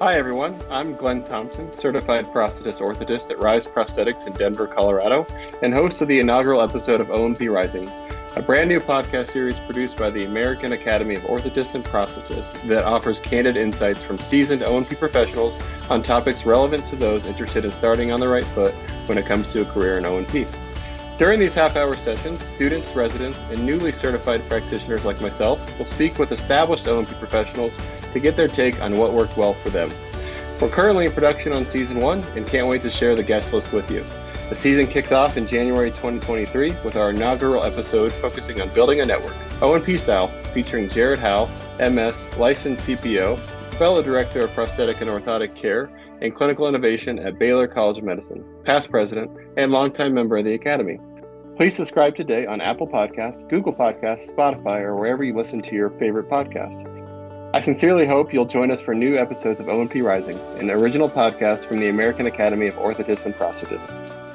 Hi, everyone. I'm Glenn Thompson, certified prosthetist orthotist at Rise Prosthetics in Denver, Colorado, and host of the inaugural episode of O&P Rising, a brand new podcast series produced by the American Academy of Orthotists and Prosthetists that offers candid insights from seasoned O&P professionals on topics relevant to those interested in starting on the right foot when it comes to a career in O&P. During these half hour sessions, students, residents, and newly certified practitioners like myself will speak with established O&P professionals to get their take on what worked well for them. We're currently in production on season one and can't wait to share the guest list with you. The season kicks off in January 2023 with our inaugural episode focusing on building a network, O&P style, featuring Jared Howe, MS, licensed CPO, fellow director of prosthetic and orthotic care and clinical innovation at Baylor College of Medicine, past president, and longtime member of the Academy. Please subscribe today on Apple Podcasts, Google Podcasts, Spotify, or wherever you listen to your favorite podcast. I sincerely hope you'll join us for new episodes of O&P Rising, an original podcast from the American Academy of Orthotists and Prosthetists.